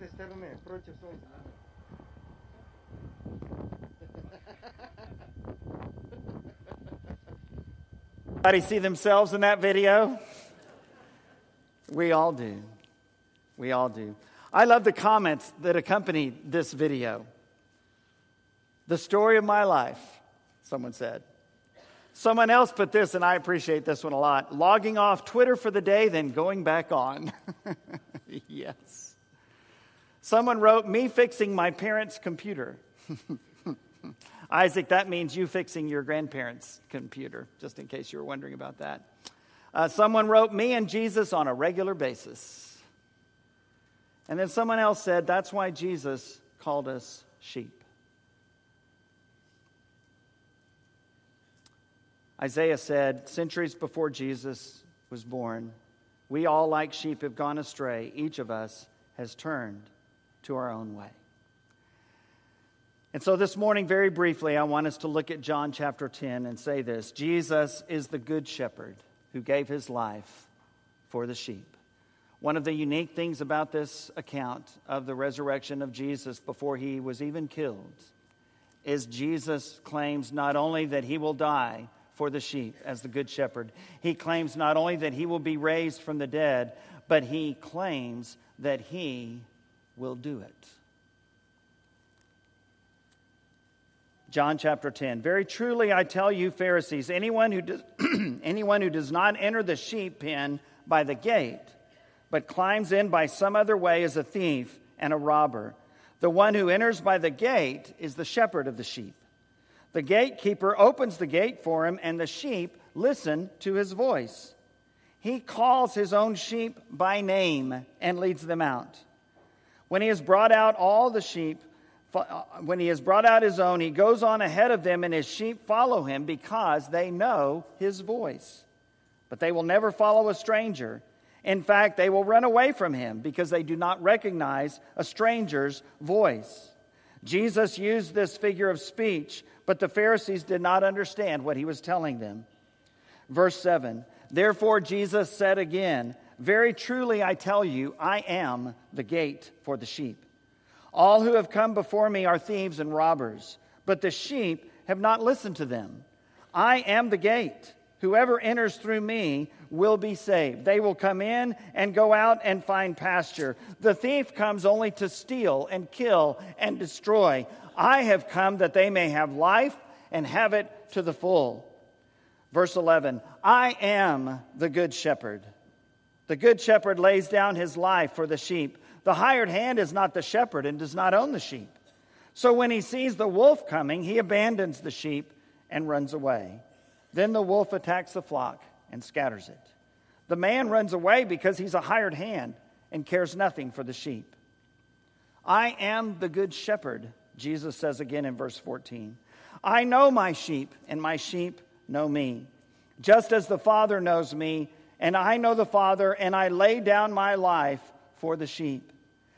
этой стороны, против солнца. Anybody see themselves in that video? We all do. We all do. I love the comments that accompany this video. The story of my life, someone said. Someone else put this, and I appreciate this one a lot logging off Twitter for the day, then going back on. yes. Someone wrote, Me fixing my parents' computer. Isaac, that means you fixing your grandparents' computer, just in case you were wondering about that. Uh, someone wrote, Me and Jesus on a regular basis. And then someone else said, That's why Jesus called us sheep. Isaiah said, Centuries before Jesus was born, we all, like sheep, have gone astray. Each of us has turned to our own way. And so this morning, very briefly, I want us to look at John chapter 10 and say this Jesus is the good shepherd who gave his life for the sheep. One of the unique things about this account of the resurrection of Jesus before he was even killed is Jesus claims not only that he will die for the sheep as the good shepherd, he claims not only that he will be raised from the dead, but he claims that he will do it. John chapter 10. Very truly I tell you, Pharisees, anyone who, does, anyone who does not enter the sheep pen by the gate, but climbs in by some other way is a thief and a robber. The one who enters by the gate is the shepherd of the sheep. The gatekeeper opens the gate for him, and the sheep listen to his voice. He calls his own sheep by name and leads them out. When he has brought out all the sheep, Uh, when he has brought out his own, he goes on ahead of them, and his sheep follow him because they know his voice. But they will never follow a stranger. In fact, they will run away from him because they do not recognize a stranger's voice. Jesus used this figure of speech, but the Pharisees did not understand what he was telling them. Verse 7 Therefore, Jesus said again, very truly, I tell you, I am the gate for the sheep. All who have come before me are thieves and robbers, but the sheep have not listened to them. I am the gate. Whoever enters through me will be saved. They will come in and go out and find pasture. The thief comes only to steal and kill and destroy. I have come that they may have life and have it to the full. Verse 11 I am the good shepherd. The good shepherd lays down his life for the sheep. The hired hand is not the shepherd and does not own the sheep. So when he sees the wolf coming, he abandons the sheep and runs away. Then the wolf attacks the flock and scatters it. The man runs away because he's a hired hand and cares nothing for the sheep. I am the good shepherd, Jesus says again in verse 14. I know my sheep, and my sheep know me. Just as the Father knows me, and I know the Father, and I lay down my life for the sheep.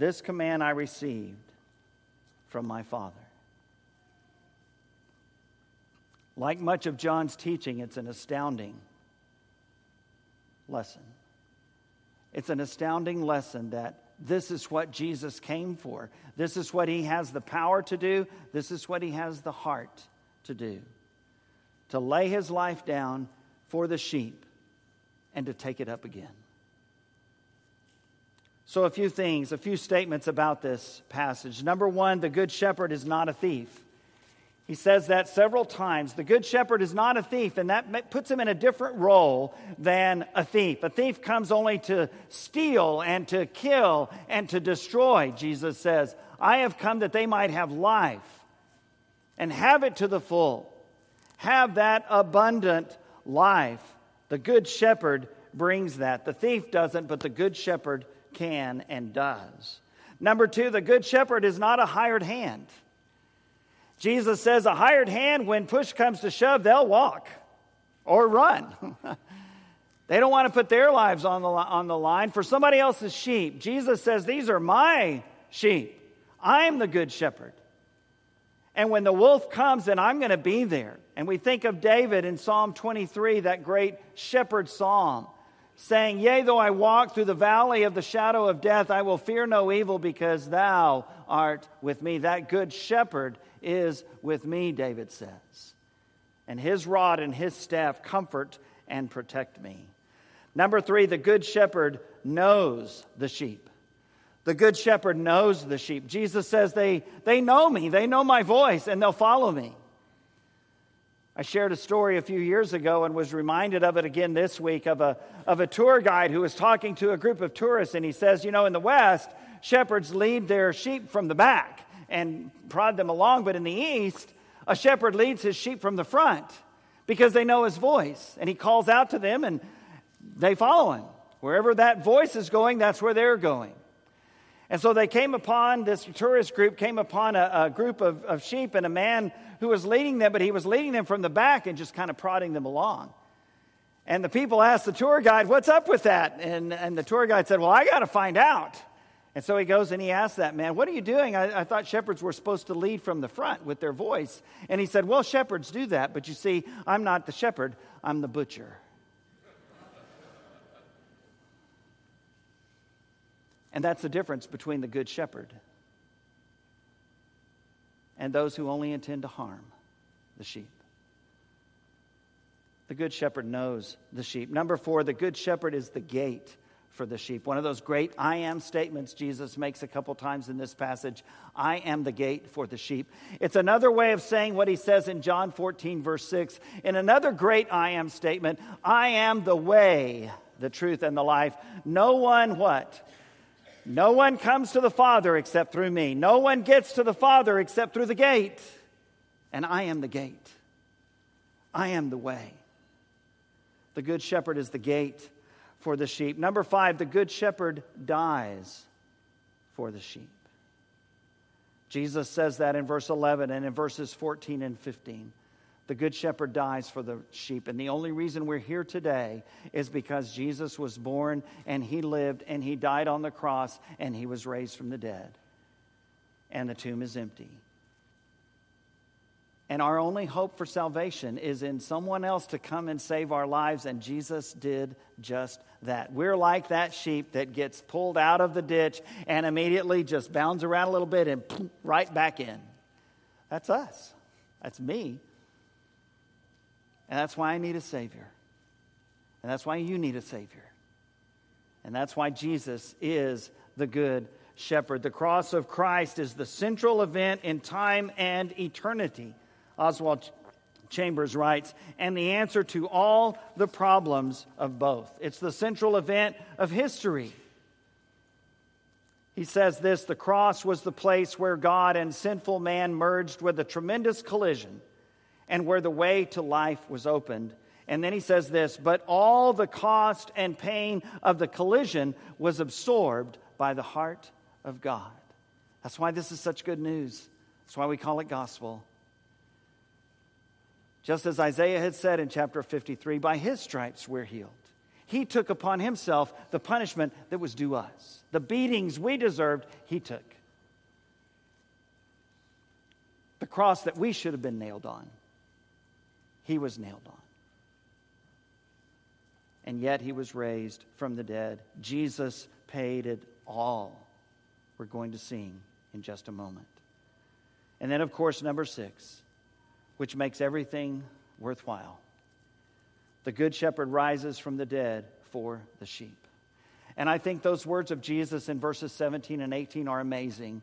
This command I received from my Father. Like much of John's teaching, it's an astounding lesson. It's an astounding lesson that this is what Jesus came for. This is what he has the power to do. This is what he has the heart to do to lay his life down for the sheep and to take it up again. So, a few things, a few statements about this passage. Number one, the Good Shepherd is not a thief. He says that several times. The Good Shepherd is not a thief, and that puts him in a different role than a thief. A thief comes only to steal and to kill and to destroy, Jesus says. I have come that they might have life and have it to the full. Have that abundant life. The Good Shepherd brings that. The thief doesn't, but the Good Shepherd can and does. Number two, the Good Shepherd is not a hired hand. Jesus says a hired hand, when push comes to shove, they'll walk or run. they don't want to put their lives on the, on the line for somebody else's sheep. Jesus says, These are my sheep. I'm the good shepherd. And when the wolf comes, then I'm going to be there. And we think of David in Psalm 23, that great shepherd psalm saying, Yea, though I walk through the valley of the shadow of death, I will fear no evil because thou art with me. That good shepherd is with me, David says. And his rod and his staff comfort and protect me. Number three, the good shepherd knows the sheep. The good shepherd knows the sheep. Jesus says they, they know me, they know my voice, and they'll follow me. I shared a story a few years ago and was reminded of it again this week of a, of a tour guide who was talking to a group of tourists. And he says, You know, in the West, shepherds lead their sheep from the back and prod them along. But in the East, a shepherd leads his sheep from the front because they know his voice. And he calls out to them and they follow him. Wherever that voice is going, that's where they're going. And so they came upon, this tourist group came upon a, a group of, of sheep and a man who was leading them, but he was leading them from the back and just kind of prodding them along. And the people asked the tour guide, What's up with that? And, and the tour guide said, Well, I got to find out. And so he goes and he asks that man, What are you doing? I, I, thought shepherds were supposed to lead from the front with their voice. And he said, Well, shepherds do that, but you see, I'm not the shepherd, I'm the butcher. And that's the difference between the good shepherd and those who only intend to harm the sheep. The good shepherd knows the sheep. Number four, the good shepherd is the gate for the sheep. One of those great I am statements Jesus makes a couple times in this passage I am the gate for the sheep. It's another way of saying what he says in John 14, verse 6. In another great I am statement, I am the way, the truth, and the life. No one what? No one comes to the Father except through me. No one gets to the Father except through the gate. And I am the gate. I am the way. The Good Shepherd is the gate for the sheep. Number five, the Good Shepherd dies for the sheep. Jesus says that in verse 11 and in verses 14 and 15. The Good Shepherd dies for the sheep. And the only reason we're here today is because Jesus was born and he lived and he died on the cross and he was raised from the dead. And the tomb is empty. And our only hope for salvation is in someone else to come and save our lives, and Jesus did just that. We're like that sheep that gets pulled out of the ditch and immediately just bounds around a little bit and right back in. That's us. That's me. And that's why I need a Savior. And that's why you need a Savior. And that's why Jesus is the good shepherd. The cross of Christ is the central event in time and eternity. Oswald Chambers writes, and the answer to all the problems of both. It's the central event of history. He says this the cross was the place where God and sinful man merged with a tremendous collision and where the way to life was opened. And then he says this, but all the cost and pain of the collision was absorbed by the heart of God. That's why this is such good news. That's why we call it gospel. Just as Isaiah had said in chapter 53, by his stripes we're healed. He took upon himself the punishment that was due us. The beatings we deserved, he took. The cross that we should have been nailed on, he was nailed on. And yet he was raised from the dead. Jesus paid it all. We're going to sing in just a moment. And then, of course, number six which makes everything worthwhile. The Good Shepherd rises from the dead for the sheep. And I think those words of Jesus in verses 17 and 18 are amazing.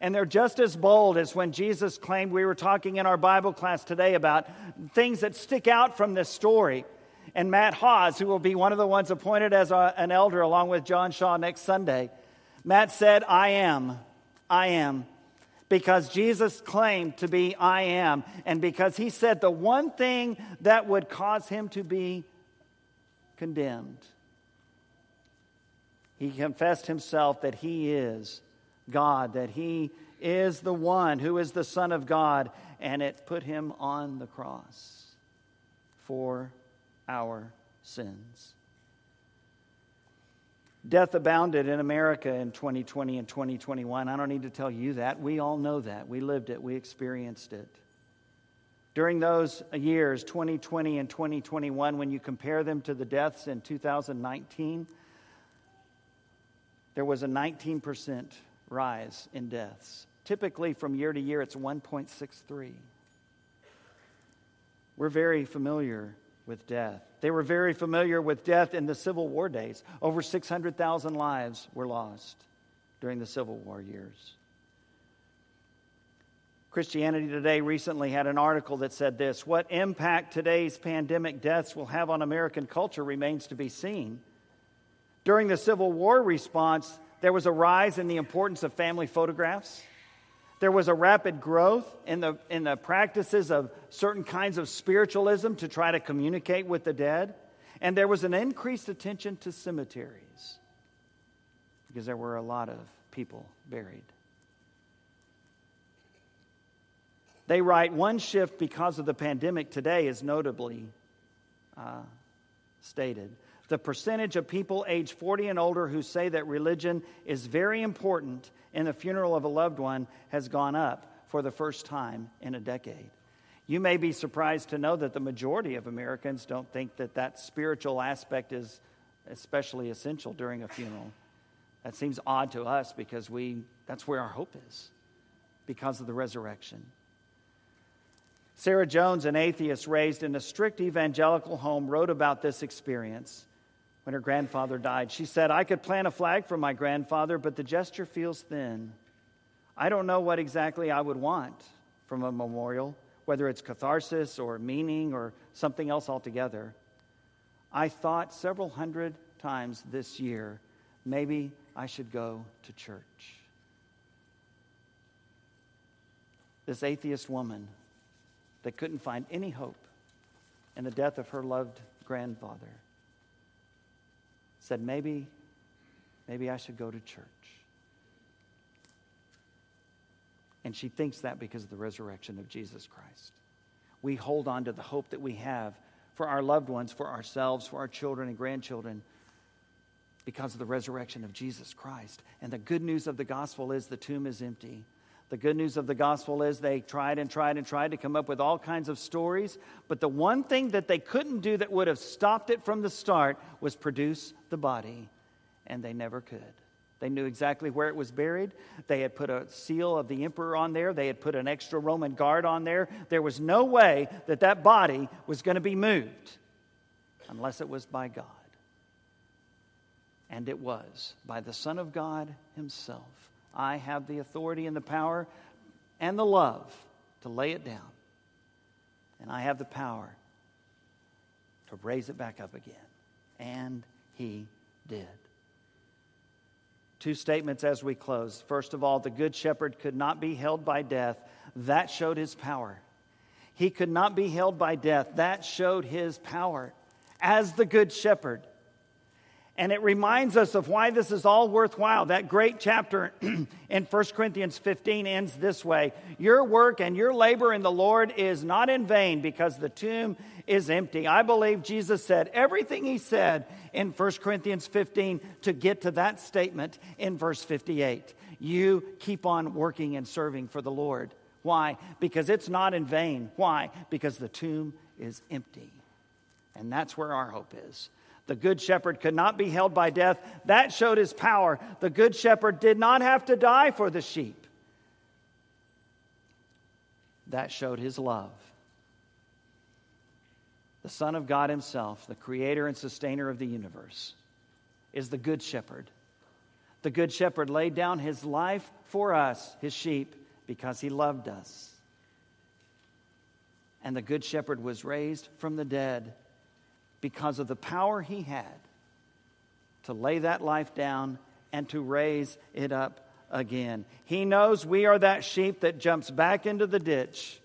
And they're just as bold as when Jesus claimed we were talking in our Bible class today about things that stick out from this story. And Matt Hawes, who will be one of the ones appointed as a, an elder along with John Shaw next Sunday, Matt said, I am. I am because Jesus claimed to be I am, and because he said the one thing that would cause him to be condemned. He confessed himself that he is God, that he is the one who is the Son of God, and it put him on the cross for our sins. Death abounded in America in 2020 and 2021. I don't need to tell you that. We all know that. We lived it, we experienced it. During those years, 2020 and 2021, when you compare them to the deaths in 2019, there was a 19% rise in deaths. Typically, from year to year, it's 1.63. We're very familiar with death. They were very familiar with death in the Civil War days. Over 600,000 lives were lost during the Civil War years. Christianity Today recently had an article that said this What impact today's pandemic deaths will have on American culture remains to be seen. During the Civil War response, there was a rise in the importance of family photographs. There was a rapid growth in the, in the practices of certain kinds of spiritualism to try to communicate with the dead. And there was an increased attention to cemeteries because there were a lot of people buried. They write one shift because of the pandemic today is notably uh, stated. The percentage of people age 40 and older who say that religion is very important in the funeral of a loved one has gone up for the first time in a decade. You may be surprised to know that the majority of Americans don't think that that spiritual aspect is especially essential during a funeral. That seems odd to us because we that's where our hope is because of the resurrection. Sarah Jones, an atheist raised in a strict evangelical home, wrote about this experience when her grandfather died. She said, I could plant a flag for my grandfather, but the gesture feels thin. I don't know what exactly I would want from a memorial, whether it's catharsis or meaning or something else altogether. I thought several hundred times this year, maybe I should go to church. This atheist woman that couldn't find any hope in the death of her loved grandfather said, maybe, maybe I should go to church. And she thinks that because of the resurrection of Jesus Christ. We hold on to the hope that we have for our loved ones, for ourselves, for our children and grandchildren, because of the resurrection of Jesus Christ. And the good news of the gospel is the tomb is empty. The good news of the gospel is they tried and tried and tried to come up with all kinds of stories, but the one thing that they couldn't do that would have stopped it from the start was produce the body, and they never could. They knew exactly where it was buried. They had put a seal of the emperor on there. They had put an extra Roman guard on there. There was no way that that body was going to be moved unless it was by God. And it was by the Son of God Himself. I have the authority and the power and the love to lay it down. And I have the power to raise it back up again. And He did. Two statements as we close. First of all, the Good Shepherd could not be held by death. That showed his power. He could not be held by death. That showed his power as the Good Shepherd. And it reminds us of why this is all worthwhile. That great chapter in 1 Corinthians 15 ends this way Your work and your labor in the Lord is not in vain because the tomb is empty. I believe Jesus said everything he said in 1 Corinthians 15 to get to that statement in verse 58. You keep on working and serving for the Lord. Why? Because it's not in vain. Why? Because the tomb is empty. And that's where our hope is. The good shepherd could not be held by death. That showed his power. The good shepherd did not have to die for the sheep. That showed his love. The Son of God Himself, the creator and sustainer of the universe, is the good shepherd. The good shepherd laid down his life for us, his sheep, because he loved us. And the good shepherd was raised from the dead because of the power he had to lay that life down and to raise it up again. He knows we are that sheep that jumps back into the ditch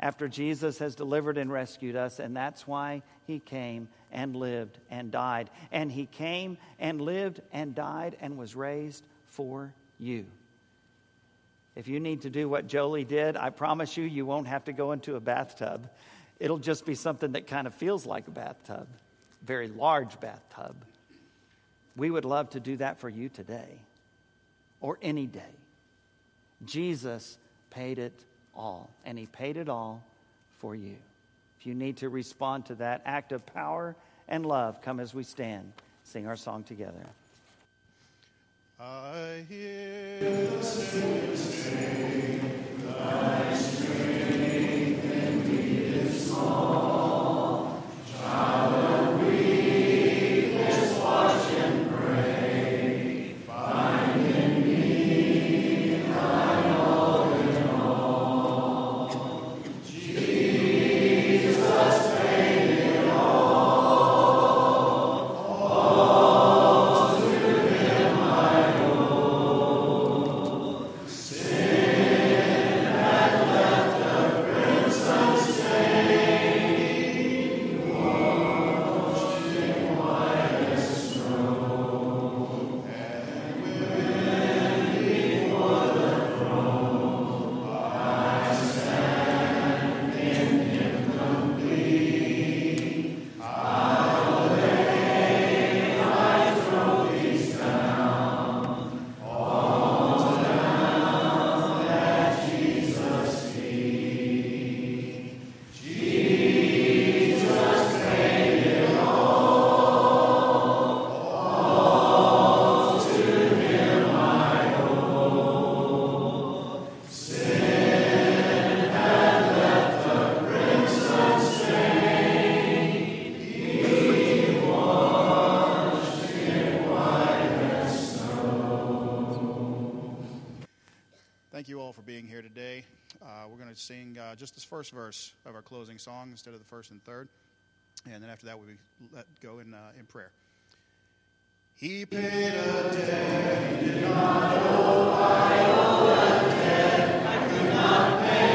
after Jesus has delivered and rescued us, and that's why he came and lived and died. And he came and lived and died and was raised for you. If you need to do what Jolie did, I promise you, you won't have to go into a bathtub. It'll just be something that kind of feels like a bathtub, very large bathtub. We would love to do that for you today or any day. Jesus paid it all, and He paid it all for you. If you need to respond to that act of power and love, come as we stand, sing our song together. I hear the Savior's Thank to sing uh, just this first verse of our closing song instead of the first and third. And then after that, we be let go in, uh, in prayer. He paid a debt did not owe. I owe that debt I could not pay.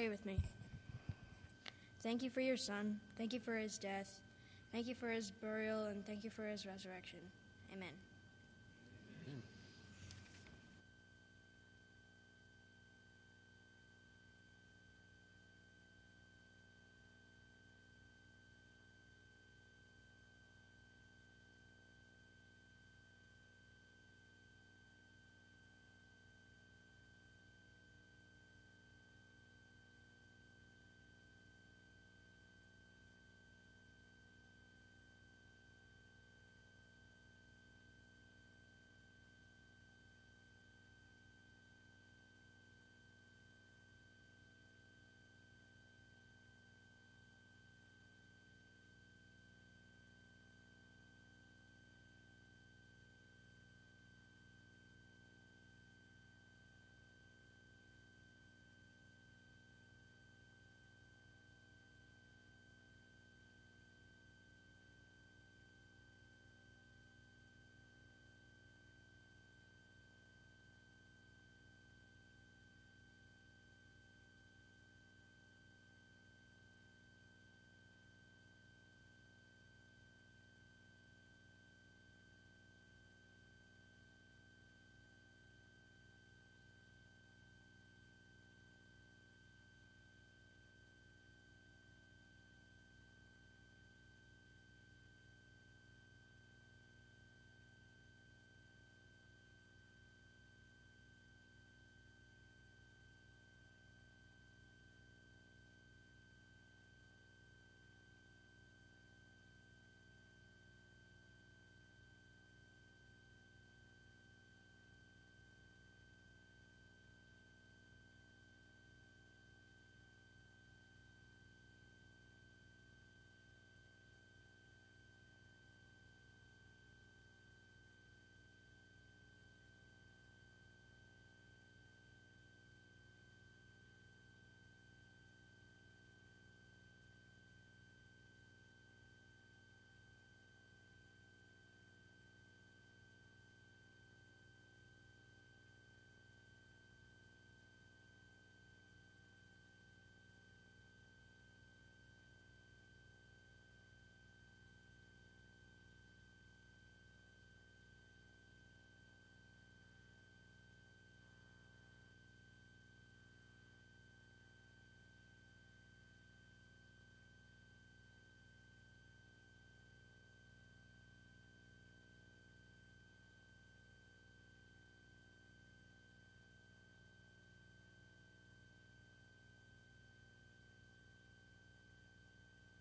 Pray with me. Thank you for your Son. Thank you for his death. Thank you for his burial, and thank you for his resurrection. Amen.